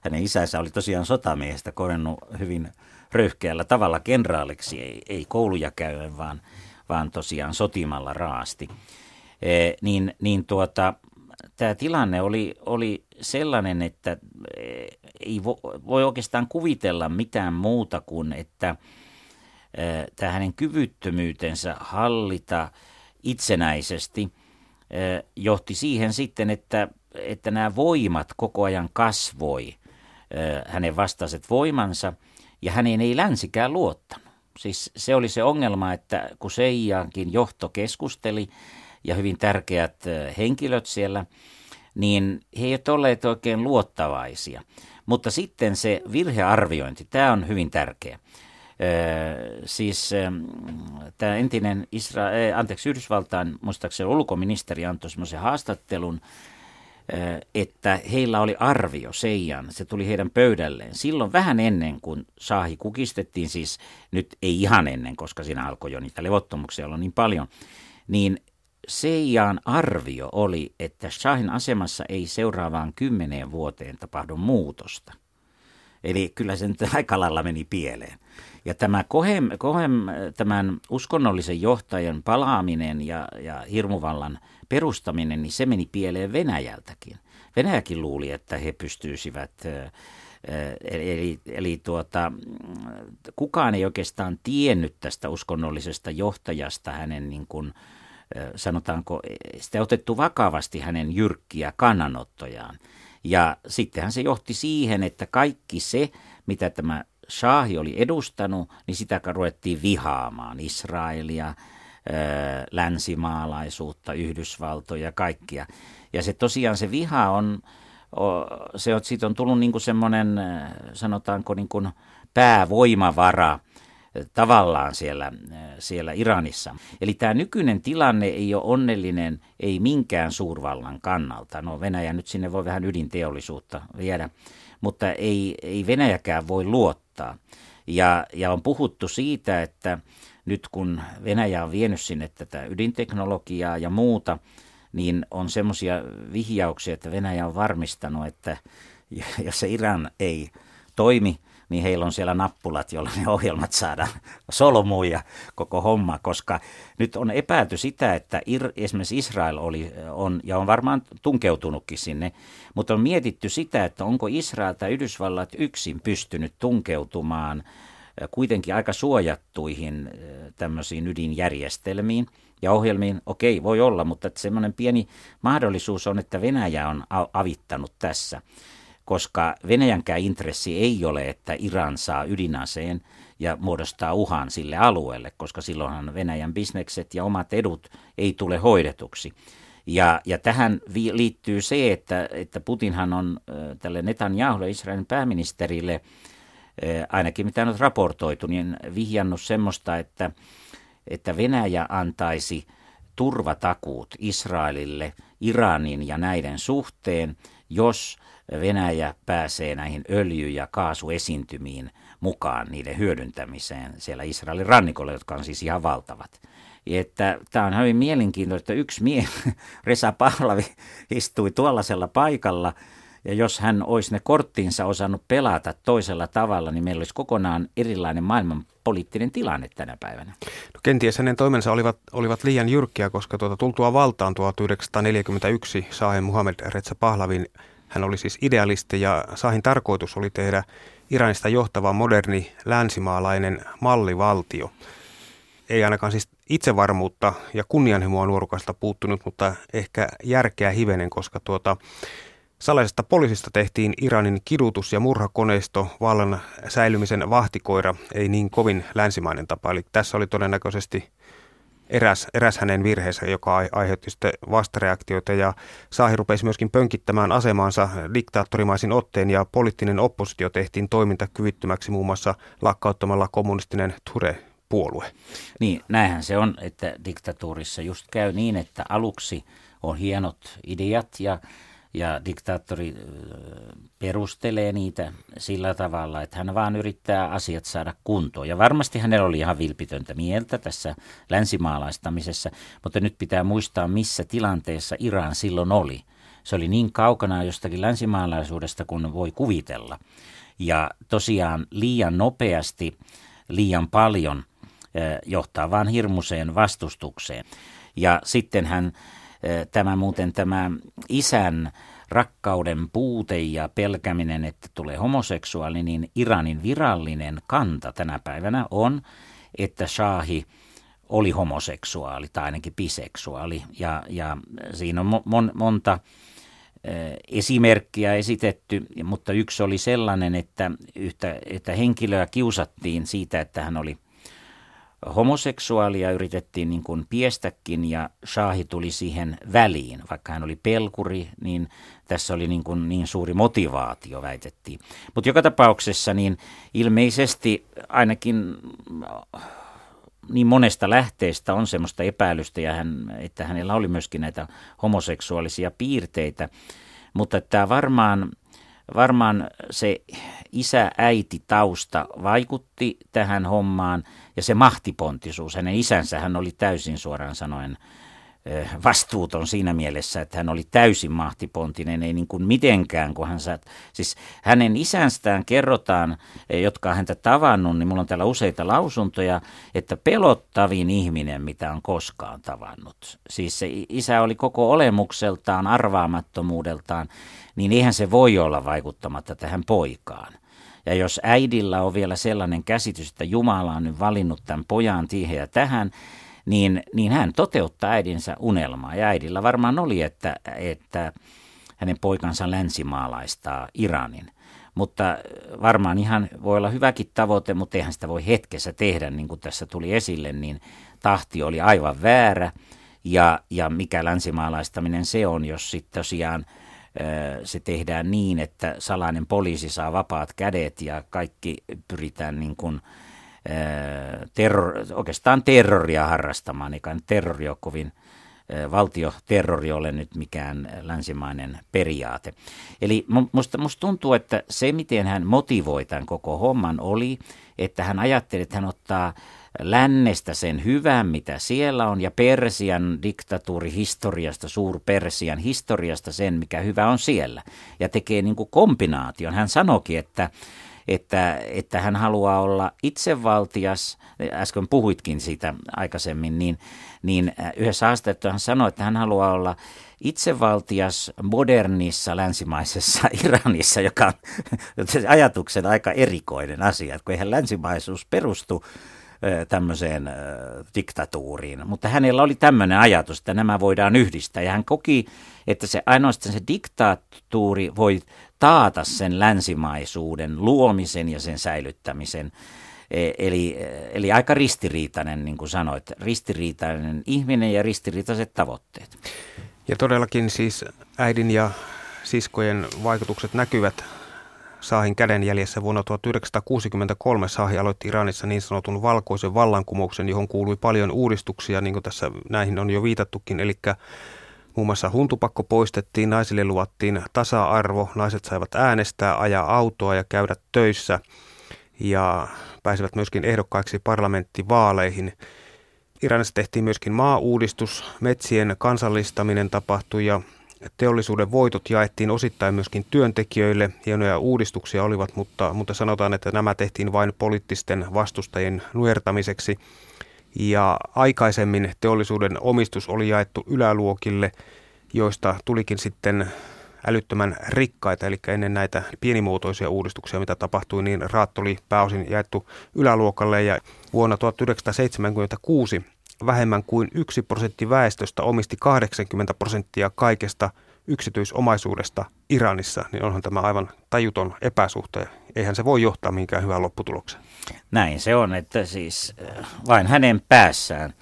Hänen isänsä oli tosiaan sotamiehestä korennut hyvin röyhkeällä tavalla kenraaliksi, ei, ei kouluja käyen, vaan, vaan tosiaan sotimalla raasti. E, niin, niin tuota, tämä tilanne oli, oli sellainen, että ei vo, voi oikeastaan kuvitella mitään muuta kuin, että e, tämä hänen kyvyttömyytensä hallita – itsenäisesti johti siihen sitten, että, että nämä voimat koko ajan kasvoi, hänen vastaiset voimansa, ja hänen ei länsikään luottanut. Siis se oli se ongelma, että kun Seijaankin johto keskusteli ja hyvin tärkeät henkilöt siellä, niin he eivät olleet oikein luottavaisia. Mutta sitten se virhearviointi, tämä on hyvin tärkeä siis tämä entinen Isra- anteeksi, Yhdysvaltain muistaakseni ulkoministeri antoi semmoisen haastattelun, että heillä oli arvio Seijan, se tuli heidän pöydälleen. Silloin vähän ennen kuin Saahi kukistettiin, siis nyt ei ihan ennen, koska siinä alkoi jo niitä levottomuuksia olla niin paljon, niin Seijan arvio oli, että Shahin asemassa ei seuraavaan kymmeneen vuoteen tapahdu muutosta. Eli kyllä se nyt aika lailla meni pieleen. Ja tämä Kohem, Kohem, tämän uskonnollisen johtajan palaaminen ja, ja hirmuvallan perustaminen, niin se meni pieleen Venäjältäkin. Venäjäkin luuli, että he pystyisivät Eli, eli, tuota, kukaan ei oikeastaan tiennyt tästä uskonnollisesta johtajasta hänen niin kuin, sanotaanko, sitä otettu vakavasti hänen jyrkkiä kannanottojaan. Ja sittenhän se johti siihen, että kaikki se, mitä tämä Shahi oli edustanut, niin sitä ruvettiin vihaamaan Israelia, länsimaalaisuutta, Yhdysvaltoja, kaikkia. Ja se tosiaan se viha on, se on, siitä on tullut niin kuin semmoinen, sanotaanko niin kuin päävoimavara tavallaan siellä, siellä Iranissa. Eli tämä nykyinen tilanne ei ole onnellinen, ei minkään suurvallan kannalta. No Venäjä nyt sinne voi vähän ydinteollisuutta viedä, mutta ei, ei Venäjäkään voi luottaa. Ja, ja on puhuttu siitä, että nyt kun Venäjä on vienyt sinne tätä ydinteknologiaa ja muuta, niin on semmoisia vihjauksia, että Venäjä on varmistanut, että jos se Iran ei toimi, niin heillä on siellä nappulat, joilla ne ohjelmat saadaan solmuun ja koko homma, koska nyt on epäilty sitä, että ir, esimerkiksi Israel oli, on, ja on varmaan tunkeutunutkin sinne, mutta on mietitty sitä, että onko Israel tai Yhdysvallat yksin pystynyt tunkeutumaan kuitenkin aika suojattuihin tämmöisiin ydinjärjestelmiin ja ohjelmiin. Okei, voi olla, mutta semmoinen pieni mahdollisuus on, että Venäjä on avittanut tässä koska Venäjänkään intressi ei ole, että Iran saa ydinaseen ja muodostaa uhan sille alueelle, koska silloinhan Venäjän bisnekset ja omat edut ei tule hoidetuksi. Ja, ja tähän vi- liittyy se, että, että Putinhan on tälle Netanyahulle, Israelin pääministerille, ainakin mitä on raportoitu, niin vihjannut semmoista, että, että Venäjä antaisi turvatakuut Israelille Iranin ja näiden suhteen, jos Venäjä pääsee näihin öljy- ja kaasuesiintymiin mukaan niiden hyödyntämiseen siellä Israelin rannikolla, jotka on siis ihan valtavat. Että tämä on hyvin mielenkiintoista, että yksi mie, Resa Pahlavi, istui tuollaisella paikalla, ja jos hän olisi ne korttiinsa osannut pelata toisella tavalla, niin meillä olisi kokonaan erilainen maailman poliittinen tilanne tänä päivänä. No kenties hänen toimensa olivat, olivat liian jyrkkiä, koska tuota, tultua valtaan 1941 Sahen Muhammed Reza Pahlavin hän oli siis idealisti ja Sahin tarkoitus oli tehdä Iranista johtava moderni länsimaalainen mallivaltio. Ei ainakaan siis itsevarmuutta ja kunnianhimoa nuorukasta puuttunut, mutta ehkä järkeä hivenen, koska tuota, salaisesta poliisista tehtiin Iranin kidutus- ja murhakoneisto vallan säilymisen vahtikoira, ei niin kovin länsimainen tapa. Eli tässä oli todennäköisesti eräs, eräs hänen virheensä, joka aiheutti sitten vastareaktioita ja Saahi rupesi myöskin pönkittämään asemaansa diktaattorimaisin otteen ja poliittinen oppositio tehtiin toimintakyvyttömäksi muun muassa lakkauttamalla kommunistinen Ture-puolue. Niin, näinhän se on, että diktatuurissa just käy niin, että aluksi on hienot ideat ja ja diktaattori perustelee niitä sillä tavalla, että hän vaan yrittää asiat saada kuntoon. Ja varmasti hänellä oli ihan vilpitöntä mieltä tässä länsimaalaistamisessa, mutta nyt pitää muistaa, missä tilanteessa Iran silloin oli. Se oli niin kaukana jostakin länsimaalaisuudesta kuin voi kuvitella. Ja tosiaan liian nopeasti, liian paljon johtaa vain hirmuseen vastustukseen. Ja sitten hän tämä muuten tämä isän rakkauden puute ja pelkäminen, että tulee homoseksuaali, niin Iranin virallinen kanta tänä päivänä on, että Shahi oli homoseksuaali tai ainakin biseksuaali. Ja, ja siinä on mon, monta esimerkkiä esitetty, mutta yksi oli sellainen, että, yhtä, että henkilöä kiusattiin siitä, että hän oli – homoseksuaalia yritettiin niin kuin piestäkin ja Shahi tuli siihen väliin. Vaikka hän oli pelkuri, niin tässä oli niin, kuin niin suuri motivaatio, väitettiin. Mutta joka tapauksessa niin ilmeisesti ainakin niin monesta lähteestä on semmoista epäilystä, ja hän, että hänellä oli myöskin näitä homoseksuaalisia piirteitä. Mutta tämä varmaan varmaan se isä-äiti-tausta vaikutti tähän hommaan ja se mahtipontisuus. Hänen isänsä hän oli täysin suoraan sanoen vastuuton siinä mielessä, että hän oli täysin mahtipontinen, ei niin kuin mitenkään, kun hän saat, siis hänen isästään kerrotaan, jotka on häntä tavannut, niin mulla on täällä useita lausuntoja, että pelottavin ihminen, mitä on koskaan tavannut. Siis se isä oli koko olemukseltaan, arvaamattomuudeltaan, niin eihän se voi olla vaikuttamatta tähän poikaan. Ja jos äidillä on vielä sellainen käsitys, että Jumala on nyt valinnut tämän pojan siihen ja tähän, niin, niin hän toteuttaa äidinsä unelmaa. Ja äidillä varmaan oli, että, että hänen poikansa länsimaalaistaa Iranin. Mutta varmaan ihan voi olla hyväkin tavoite, mutta eihän sitä voi hetkessä tehdä, niin kuin tässä tuli esille, niin tahti oli aivan väärä. Ja, ja mikä länsimaalaistaminen se on, jos sitten tosiaan se tehdään niin, että salainen poliisi saa vapaat kädet ja kaikki pyritään niin kuin, terror, oikeastaan terroria harrastamaan, eikä terrori ole kovin valtioterrori ole nyt mikään länsimainen periaate. Eli musta, musta tuntuu, että se miten hän motivoi tämän koko homman oli, että hän ajatteli, että hän ottaa lännestä sen hyvän, mitä siellä on, ja Persian diktatuurihistoriasta, suur-Persian historiasta sen, mikä hyvä on siellä. Ja tekee niin kuin kombinaation. Hän sanoki, että että, että hän haluaa olla itsevaltias, äsken puhuitkin siitä aikaisemmin, niin, niin yhdessä haastattelussa hän sanoi, että hän haluaa olla itsevaltias modernissa länsimaisessa Iranissa, joka on ajatuksen aika erikoinen asia, kun eihän länsimaisuus perustu tämmöiseen diktatuuriin. Mutta hänellä oli tämmöinen ajatus, että nämä voidaan yhdistää. Ja hän koki, että se ainoastaan se diktatuuri voi taata sen länsimaisuuden luomisen ja sen säilyttämisen. E, eli, eli aika ristiriitainen, niin kuin sanoit, ristiriitainen ihminen ja ristiriitaiset tavoitteet. Ja todellakin siis äidin ja siskojen vaikutukset näkyvät Saahin kädenjäljessä vuonna 1963 Saahi aloitti Iranissa niin sanotun valkoisen vallankumouksen, johon kuului paljon uudistuksia, niin kuin tässä näihin on jo viitattukin, eli muun muassa huntupakko poistettiin, naisille luvattiin tasa-arvo, naiset saivat äänestää, ajaa autoa ja käydä töissä ja pääsivät myöskin ehdokkaiksi parlamenttivaaleihin. Iranissa tehtiin myöskin maa-uudistus, metsien kansallistaminen tapahtui ja teollisuuden voitot jaettiin osittain myöskin työntekijöille. Hienoja uudistuksia olivat, mutta, mutta sanotaan, että nämä tehtiin vain poliittisten vastustajien nuertamiseksi. Ja aikaisemmin teollisuuden omistus oli jaettu yläluokille, joista tulikin sitten älyttömän rikkaita, eli ennen näitä pienimuotoisia uudistuksia, mitä tapahtui, niin raat oli pääosin jaettu yläluokalle ja vuonna 1976 vähemmän kuin yksi prosentti väestöstä omisti 80 prosenttia kaikesta yksityisomaisuudesta Iranissa, niin onhan tämä aivan tajuton epäsuhta. Eihän se voi johtaa mihinkään hyvään lopputulokseen. Näin se on, että siis äh, vain hänen päässään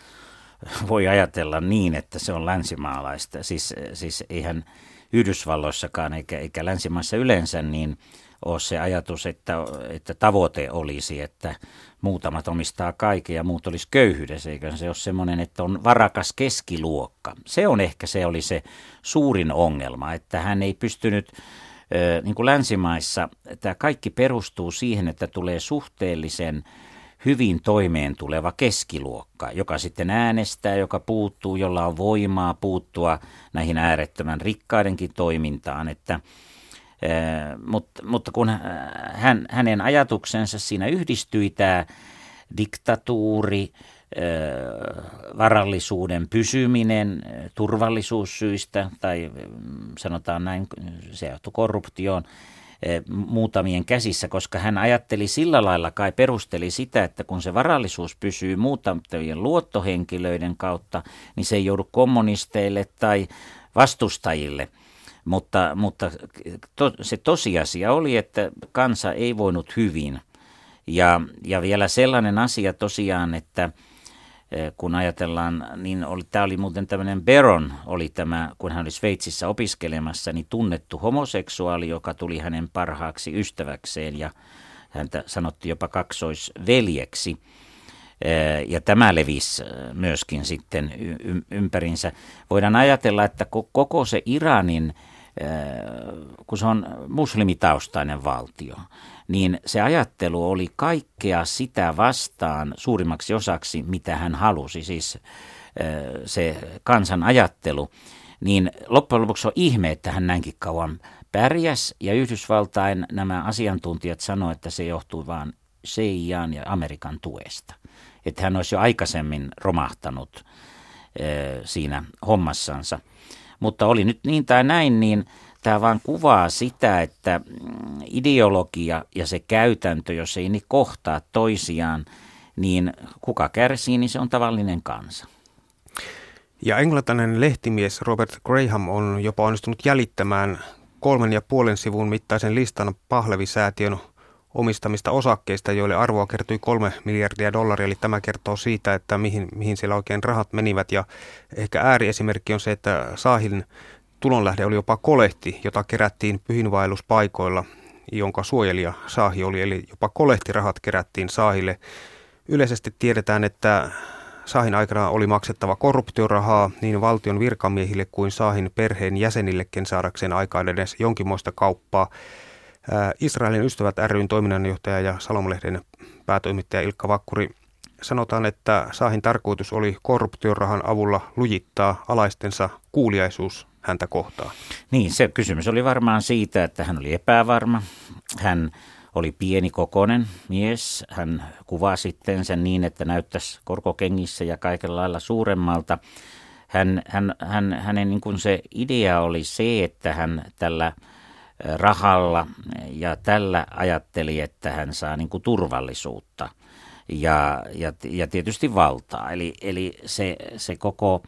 voi ajatella niin, että se on länsimaalaista. Siis, äh, siis eihän Yhdysvalloissakaan eikä, eikä länsimaissa yleensä, niin ole se ajatus, että, että tavoite olisi, että muutamat omistaa kaiken ja muut olisi köyhyydessä, eikö se ole semmoinen, että on varakas keskiluokka. Se on ehkä se oli se suurin ongelma, että hän ei pystynyt, niin kuin länsimaissa, tämä kaikki perustuu siihen, että tulee suhteellisen hyvin toimeen tuleva keskiluokka, joka sitten äänestää, joka puuttuu, jolla on voimaa puuttua näihin äärettömän rikkaidenkin toimintaan, että mutta, mutta kun hän, hänen ajatuksensa siinä yhdistyi tämä diktatuuri, varallisuuden pysyminen turvallisuussyistä tai mm, sanotaan näin, se johtui korruptioon muutamien käsissä, koska hän ajatteli sillä lailla kai perusteli sitä, että kun se varallisuus pysyy muutamien luottohenkilöiden kautta, niin se ei joudu kommunisteille tai vastustajille – mutta, mutta to, se tosiasia oli, että kansa ei voinut hyvin. Ja, ja vielä sellainen asia tosiaan, että eh, kun ajatellaan, niin oli, tämä oli muuten tämmöinen Beron, oli tämä, kun hän oli Sveitsissä opiskelemassa, niin tunnettu homoseksuaali, joka tuli hänen parhaaksi ystäväkseen ja häntä sanottiin jopa kaksoisveljeksi. Eh, ja tämä levisi eh, myöskin sitten ympärinsä. Voidaan ajatella, että koko se Iranin kun se on muslimitaustainen valtio, niin se ajattelu oli kaikkea sitä vastaan suurimmaksi osaksi, mitä hän halusi, siis se kansan ajattelu, niin loppujen lopuksi on ihme, että hän näinkin kauan pärjäs, ja Yhdysvaltain nämä asiantuntijat sanoivat, että se johtui vain CIAn ja Amerikan tuesta. Että hän olisi jo aikaisemmin romahtanut siinä hommassansa. Mutta oli nyt niin tai näin, niin tämä vaan kuvaa sitä, että mm, ideologia ja se käytäntö, jos ei ne kohtaa toisiaan, niin kuka kärsii, niin se on tavallinen kansa. Ja englantainen lehtimies Robert Graham on jopa onnistunut jäljittämään kolmen ja puolen sivun mittaisen listan Pahlevi-säätiön omistamista osakkeista, joille arvoa kertyi kolme miljardia dollaria, eli tämä kertoo siitä, että mihin, mihin siellä oikein rahat menivät. Ja ehkä ääriesimerkki on se, että Saahilin tulonlähde oli jopa kolehti, jota kerättiin pyhinvaelluspaikoilla, jonka suojelija Saahi oli, eli jopa kolehtirahat kerättiin Saahille. Yleisesti tiedetään, että Sahin aikana oli maksettava korruptiorahaa niin valtion virkamiehille kuin Sahin perheen jäsenillekin saadakseen aikaan edes jonkinmoista kauppaa. Israelin ystävät ryn toiminnanjohtaja ja Salomlehden päätoimittaja Ilkka Vakkuri sanotaan, että Sahin tarkoitus oli korruptiorahan avulla lujittaa alaistensa kuuliaisuus häntä kohtaan. Niin, se kysymys oli varmaan siitä, että hän oli epävarma. Hän oli pieni kokonen mies. Hän kuvaa sitten sen niin, että näyttäisi korkokengissä ja kaikella lailla suuremmalta. Hän, hän, hän, hänen niin kuin se idea oli se, että hän tällä rahalla ja tällä ajatteli, että hän saa niin kuin turvallisuutta ja, ja, ja tietysti valtaa. Eli, eli se, se koko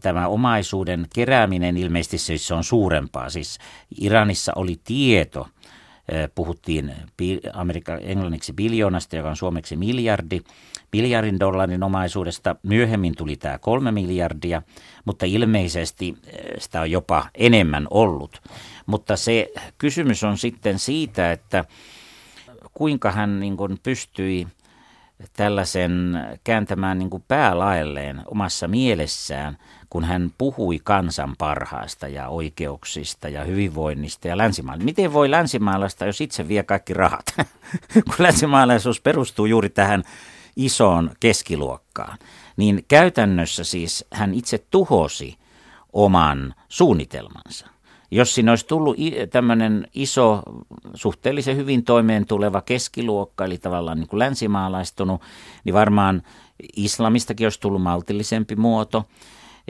tämä omaisuuden kerääminen ilmeisesti siis se on suurempaa. Siis Iranissa oli tieto, puhuttiin Amerikka, englanniksi biljoonasta, joka on suomeksi miljardi, miljardin dollarin omaisuudesta. Myöhemmin tuli tämä kolme miljardia, mutta ilmeisesti sitä on jopa enemmän ollut. Mutta se kysymys on sitten siitä, että kuinka hän niin kuin pystyi tällaisen kääntämään niin kuin päälaelleen omassa mielessään, kun hän puhui kansan parhaasta ja oikeuksista ja hyvinvoinnista ja länsimaalaisesta. Miten voi länsimaalaista, jos itse vie kaikki rahat? kun länsimaalaisuus perustuu juuri tähän isoon keskiluokkaan. Niin käytännössä siis hän itse tuhosi oman suunnitelmansa. Jos siinä olisi tullut tämmöinen iso, suhteellisen hyvin toimeen tuleva keskiluokka, eli tavallaan niin kuin länsimaalaistunut, niin varmaan islamistakin olisi tullut maltillisempi muoto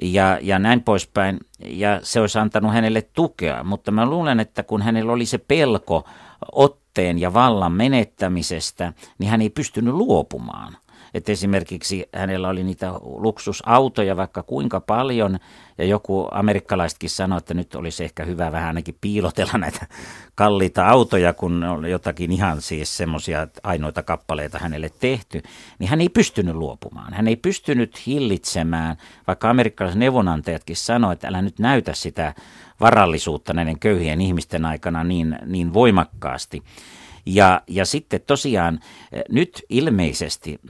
ja, ja näin poispäin. Ja se olisi antanut hänelle tukea, mutta mä luulen, että kun hänellä oli se pelko otteen ja vallan menettämisestä, niin hän ei pystynyt luopumaan – että esimerkiksi hänellä oli niitä luksusautoja vaikka kuinka paljon, ja joku amerikkalaisetkin sanoi, että nyt olisi ehkä hyvä vähän ainakin piilotella näitä kalliita autoja, kun on jotakin ihan siis semmoisia ainoita kappaleita hänelle tehty, niin hän ei pystynyt luopumaan. Hän ei pystynyt hillitsemään, vaikka amerikkalaiset neuvonantajatkin sanoivat, että älä nyt näytä sitä varallisuutta näiden köyhien ihmisten aikana niin, niin voimakkaasti. Ja, ja sitten tosiaan eh, nyt ilmeisesti,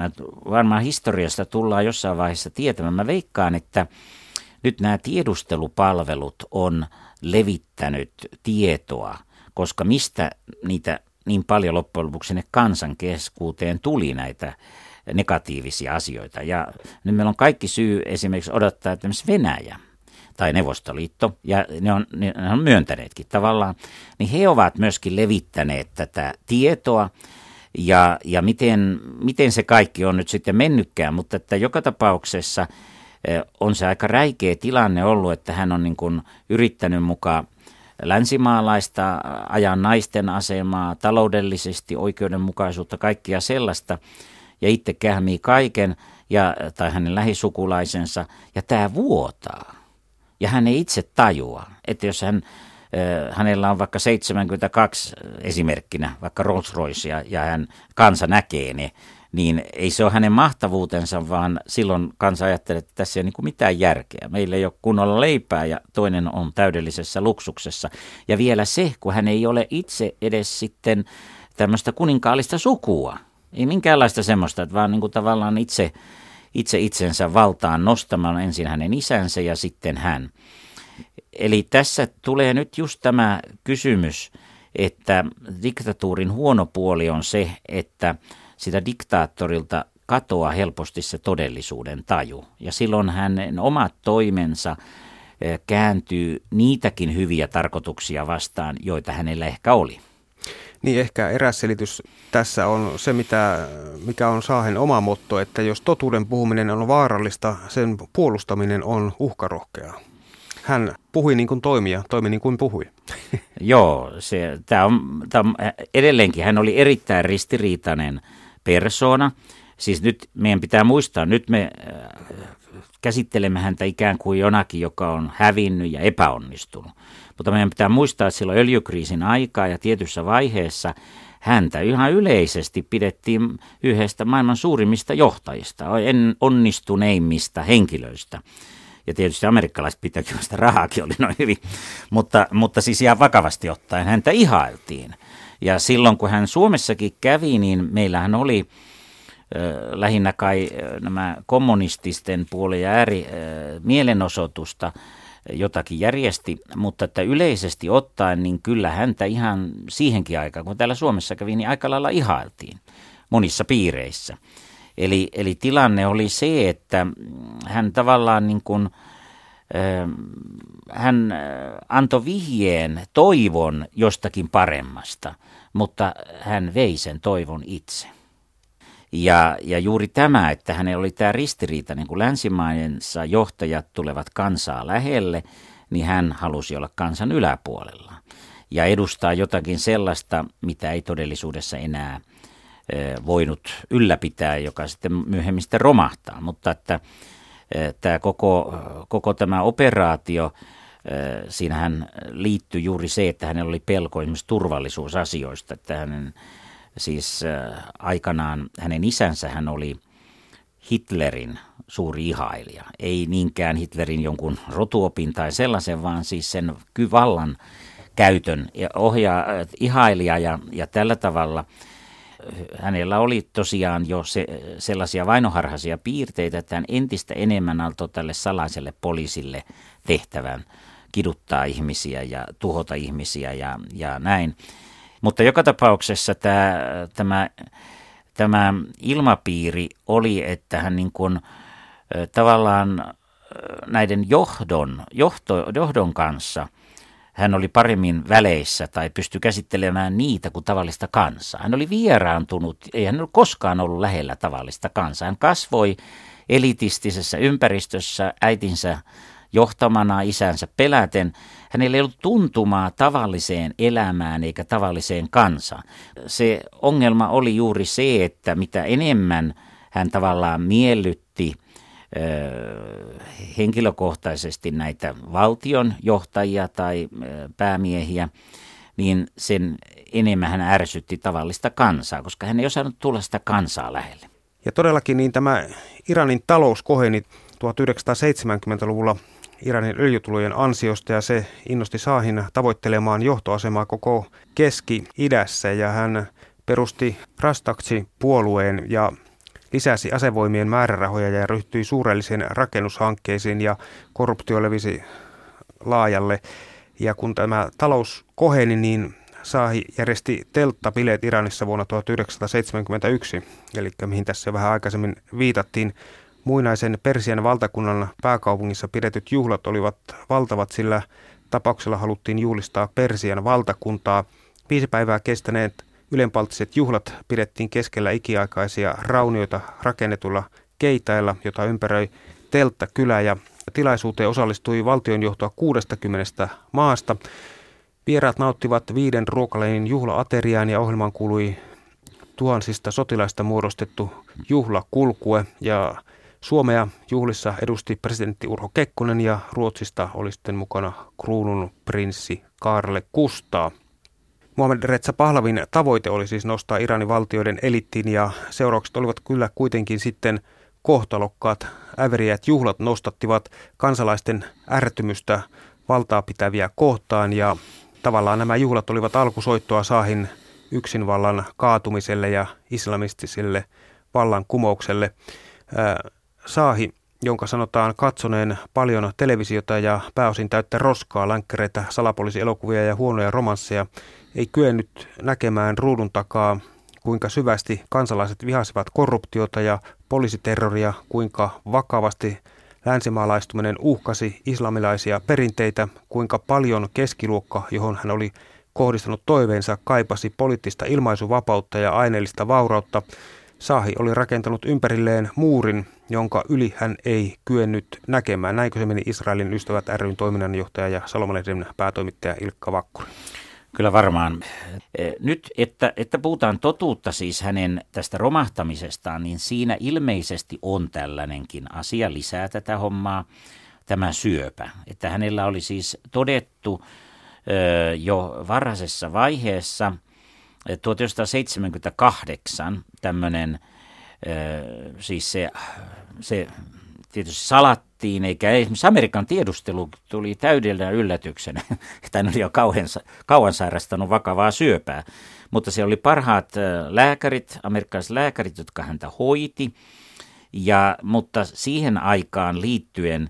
varmaan historiasta tullaan jossain vaiheessa tietämään, mä veikkaan, että nyt nämä tiedustelupalvelut on levittänyt tietoa, koska mistä niitä niin paljon loppujen lopuksi sinne kansan keskuuteen tuli näitä negatiivisia asioita. Ja nyt meillä on kaikki syy esimerkiksi odottaa, että Venäjä – tai Neuvostoliitto, ja ne on, ne on myöntäneetkin tavallaan, niin he ovat myöskin levittäneet tätä tietoa, ja, ja miten, miten se kaikki on nyt sitten mennytkään, mutta että joka tapauksessa eh, on se aika räikeä tilanne ollut, että hän on niin kuin yrittänyt mukaan länsimaalaista ajan naisten asemaa, taloudellisesti oikeudenmukaisuutta, kaikkia sellaista, ja itse kähmii kaiken, ja, tai hänen lähisukulaisensa, ja tämä vuotaa. Ja hän ei itse tajua, että jos hän, hänellä on vaikka 72 esimerkkinä, vaikka Rolls Roycea, ja hän kansa näkee ne, niin ei se ole hänen mahtavuutensa, vaan silloin kansa ajattelee, että tässä ei ole niin mitään järkeä. Meillä ei ole kunnolla leipää ja toinen on täydellisessä luksuksessa. Ja vielä se, kun hän ei ole itse edes sitten tämmöistä kuninkaallista sukua. Ei minkäänlaista semmoista, että vaan niin kuin tavallaan itse itse itsensä valtaan nostamaan ensin hänen isänsä ja sitten hän. Eli tässä tulee nyt just tämä kysymys, että diktatuurin huono puoli on se, että sitä diktaattorilta katoaa helposti se todellisuuden taju. Ja silloin hänen omat toimensa eh, kääntyy niitäkin hyviä tarkoituksia vastaan, joita hänellä ehkä oli. Niin ehkä eräs selitys tässä on se, mitä, mikä on Saahen oma motto, että jos totuuden puhuminen on vaarallista, sen puolustaminen on uhkarohkeaa. Hän puhui niin kuin toimia, toimi niin kuin puhui. Joo, se, tämä on, tämä on, edelleenkin hän oli erittäin ristiriitainen persona. Siis nyt meidän pitää muistaa, nyt me äh, käsittelemme häntä ikään kuin jonakin, joka on hävinnyt ja epäonnistunut. Mutta meidän pitää muistaa, silloin öljykriisin aikaa ja tietyssä vaiheessa häntä ihan yleisesti pidettiin yhdestä maailman suurimmista johtajista, onnistuneimmista henkilöistä. Ja tietysti amerikkalaiset pitävät sitä rahaakin oli noin hyvin, mutta, mutta siis ihan vakavasti ottaen häntä ihailtiin. Ja silloin kun hän Suomessakin kävi, niin meillähän oli lähinnä kai nämä kommunististen puolen ja ääri mielenosoitusta jotakin järjesti, mutta että yleisesti ottaen, niin kyllä häntä ihan siihenkin aikaan, kun täällä Suomessa kävi, niin aika lailla ihailtiin monissa piireissä. Eli, eli tilanne oli se, että hän tavallaan niin kuin, hän antoi vihjeen toivon jostakin paremmasta, mutta hän vei sen toivon itse. Ja, ja juuri tämä, että hänellä oli tämä ristiriita, niin kuin länsimaidensa johtajat tulevat kansaa lähelle, niin hän halusi olla kansan yläpuolella ja edustaa jotakin sellaista, mitä ei todellisuudessa enää voinut ylläpitää, joka sitten myöhemmin sitten romahtaa. Mutta että tämä koko, koko tämä operaatio, siinähän liittyy juuri se, että hänellä oli pelko esimerkiksi turvallisuusasioista, että hänen siis aikanaan hänen isänsä hän oli Hitlerin suuri ihailija. Ei niinkään Hitlerin jonkun rotuopin tai sellaisen, vaan siis sen vallan käytön ja ohjaa ihailija ja, ja tällä tavalla – hänellä oli tosiaan jo se, sellaisia vainoharhaisia piirteitä, että hän entistä enemmän altoi tälle salaiselle poliisille tehtävän kiduttaa ihmisiä ja tuhota ihmisiä ja, ja näin. Mutta joka tapauksessa tämä, tämä, tämä ilmapiiri oli, että hän niin kuin, tavallaan näiden johdon, johto, johdon kanssa – hän oli paremmin väleissä tai pystyi käsittelemään niitä kuin tavallista kansaa. Hän oli vieraantunut, ei hän ole koskaan ollut lähellä tavallista kansaa. Hän kasvoi elitistisessä ympäristössä äitinsä johtamana isänsä peläten. Hänellä ei ollut tuntumaa tavalliseen elämään eikä tavalliseen kansaan. Se ongelma oli juuri se, että mitä enemmän hän tavallaan miellytti – henkilökohtaisesti näitä valtion johtajia tai päämiehiä, niin sen enemmän hän ärsytti tavallista kansaa, koska hän ei osannut tulla sitä kansaa lähelle. Ja todellakin niin tämä Iranin talous koheni 1970-luvulla Iranin öljytulojen ansiosta ja se innosti Saahin tavoittelemaan johtoasemaa koko Keski-idässä ja hän perusti Rastaksi puolueen ja lisäsi asevoimien määrärahoja ja ryhtyi suurelliseen rakennushankkeisiin ja korruptio levisi laajalle. Ja kun tämä talous koheni, niin Saahi järjesti telttabileet Iranissa vuonna 1971, eli mihin tässä vähän aikaisemmin viitattiin. Muinaisen Persian valtakunnan pääkaupungissa pidetyt juhlat olivat valtavat, sillä tapauksella haluttiin juhlistaa Persian valtakuntaa. Viisi päivää kestäneet Ylenpalttiset juhlat pidettiin keskellä ikiaikaisia raunioita rakennetulla keitailla, jota ympäröi teltta kylä ja tilaisuuteen osallistui valtionjohtoa 60 maasta. Vieraat nauttivat viiden ruokaleinin juhlaateriaan ja ohjelmaan kuului tuhansista sotilaista muodostettu juhlakulkue ja Suomea juhlissa edusti presidentti Urho Kekkonen ja Ruotsista oli sitten mukana kruunun prinssi Kaarle Kustaa. Muhammad Reza Pahlavin tavoite oli siis nostaa Iranin valtioiden elittiin ja seuraukset olivat kyllä kuitenkin sitten kohtalokkaat. Äveriät juhlat nostattivat kansalaisten ärtymystä valtaa pitäviä kohtaan ja tavallaan nämä juhlat olivat alkusoittoa Saahin yksinvallan kaatumiselle ja islamistiselle vallankumoukselle. Saahi, jonka sanotaan katsoneen paljon televisiota ja pääosin täyttä roskaa, länkkäreitä, salapoliisielokuvia ja huonoja romansseja, ei kyennyt näkemään ruudun takaa, kuinka syvästi kansalaiset vihasivat korruptiota ja poliisiterroria, kuinka vakavasti länsimaalaistuminen uhkasi islamilaisia perinteitä, kuinka paljon keskiluokka, johon hän oli kohdistanut toiveensa, kaipasi poliittista ilmaisuvapautta ja aineellista vaurautta. Saahi oli rakentanut ympärilleen muurin, jonka yli hän ei kyennyt näkemään. Näinkö se meni Israelin ystävät ryn toiminnanjohtaja ja Salomalehden päätoimittaja Ilkka Vakkuri? Kyllä varmaan. E, nyt, että, että puhutaan totuutta siis hänen tästä romahtamisestaan, niin siinä ilmeisesti on tällainenkin asia lisää tätä hommaa, tämä syöpä. Että hänellä oli siis todettu jo varhaisessa vaiheessa 1978 tämmöinen, siis se, se tietysti salattiin, eikä esimerkiksi Amerikan tiedustelu tuli täydellä yllätyksenä, hän oli jo kauan, kauan sairastanut vakavaa syöpää. Mutta se oli parhaat lääkärit, amerikkalaiset lääkärit, jotka häntä hoiti. Ja, mutta siihen aikaan liittyen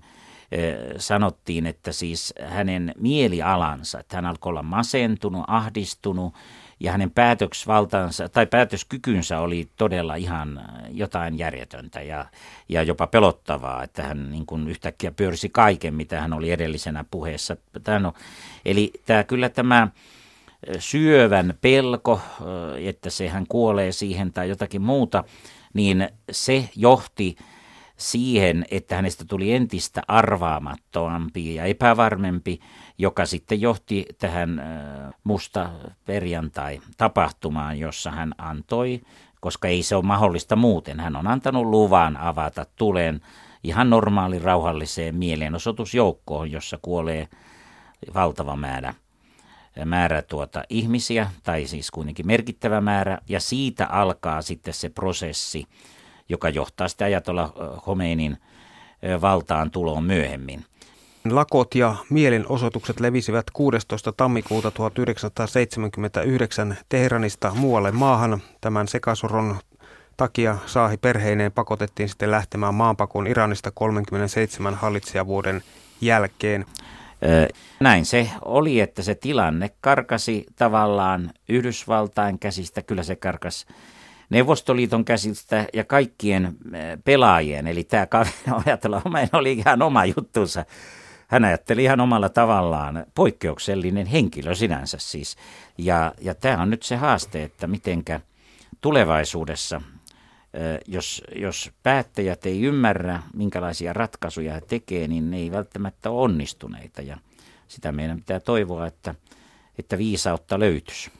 sanottiin, että siis hänen mielialansa, että hän alkoi olla masentunut, ahdistunut ja hänen päätösvaltansa tai päätöskykynsä oli todella ihan jotain järjetöntä ja, ja jopa pelottavaa, että hän niin kuin yhtäkkiä pyörsi kaiken, mitä hän oli edellisenä puheessa. Tämä eli tämä kyllä tämä syövän pelko, että se hän kuolee siihen tai jotakin muuta, niin se johti siihen, että hänestä tuli entistä arvaamattomampi ja epävarmempi, joka sitten johti tähän musta perjantai-tapahtumaan, jossa hän antoi, koska ei se ole mahdollista muuten, hän on antanut luvan avata tulen ihan normaali rauhalliseen mielenosoitusjoukkoon, jossa kuolee valtava määrä määrä tuota ihmisiä, tai siis kuitenkin merkittävä määrä, ja siitä alkaa sitten se prosessi, joka johtaa sitä ajatolla Homeinin valtaan tuloon myöhemmin. Lakot ja mielenosoitukset levisivät 16. tammikuuta 1979 Teheranista muualle maahan. Tämän sekasoron takia Saahi perheineen pakotettiin sitten lähtemään maanpakoon Iranista 37 hallitsijavuoden jälkeen. Näin se oli, että se tilanne karkasi tavallaan Yhdysvaltain käsistä, kyllä se karkasi Neuvostoliiton käsistä ja kaikkien pelaajien, eli tämä ajatella, oli ihan oma juttunsa. Hän ajatteli ihan omalla tavallaan, poikkeuksellinen henkilö sinänsä siis. Ja, ja tämä on nyt se haaste, että mitenkä tulevaisuudessa, jos, jos päättäjät ei ymmärrä, minkälaisia ratkaisuja he tekee, niin ne ei välttämättä ole onnistuneita. Ja sitä meidän pitää toivoa, että, että viisautta löytyisi.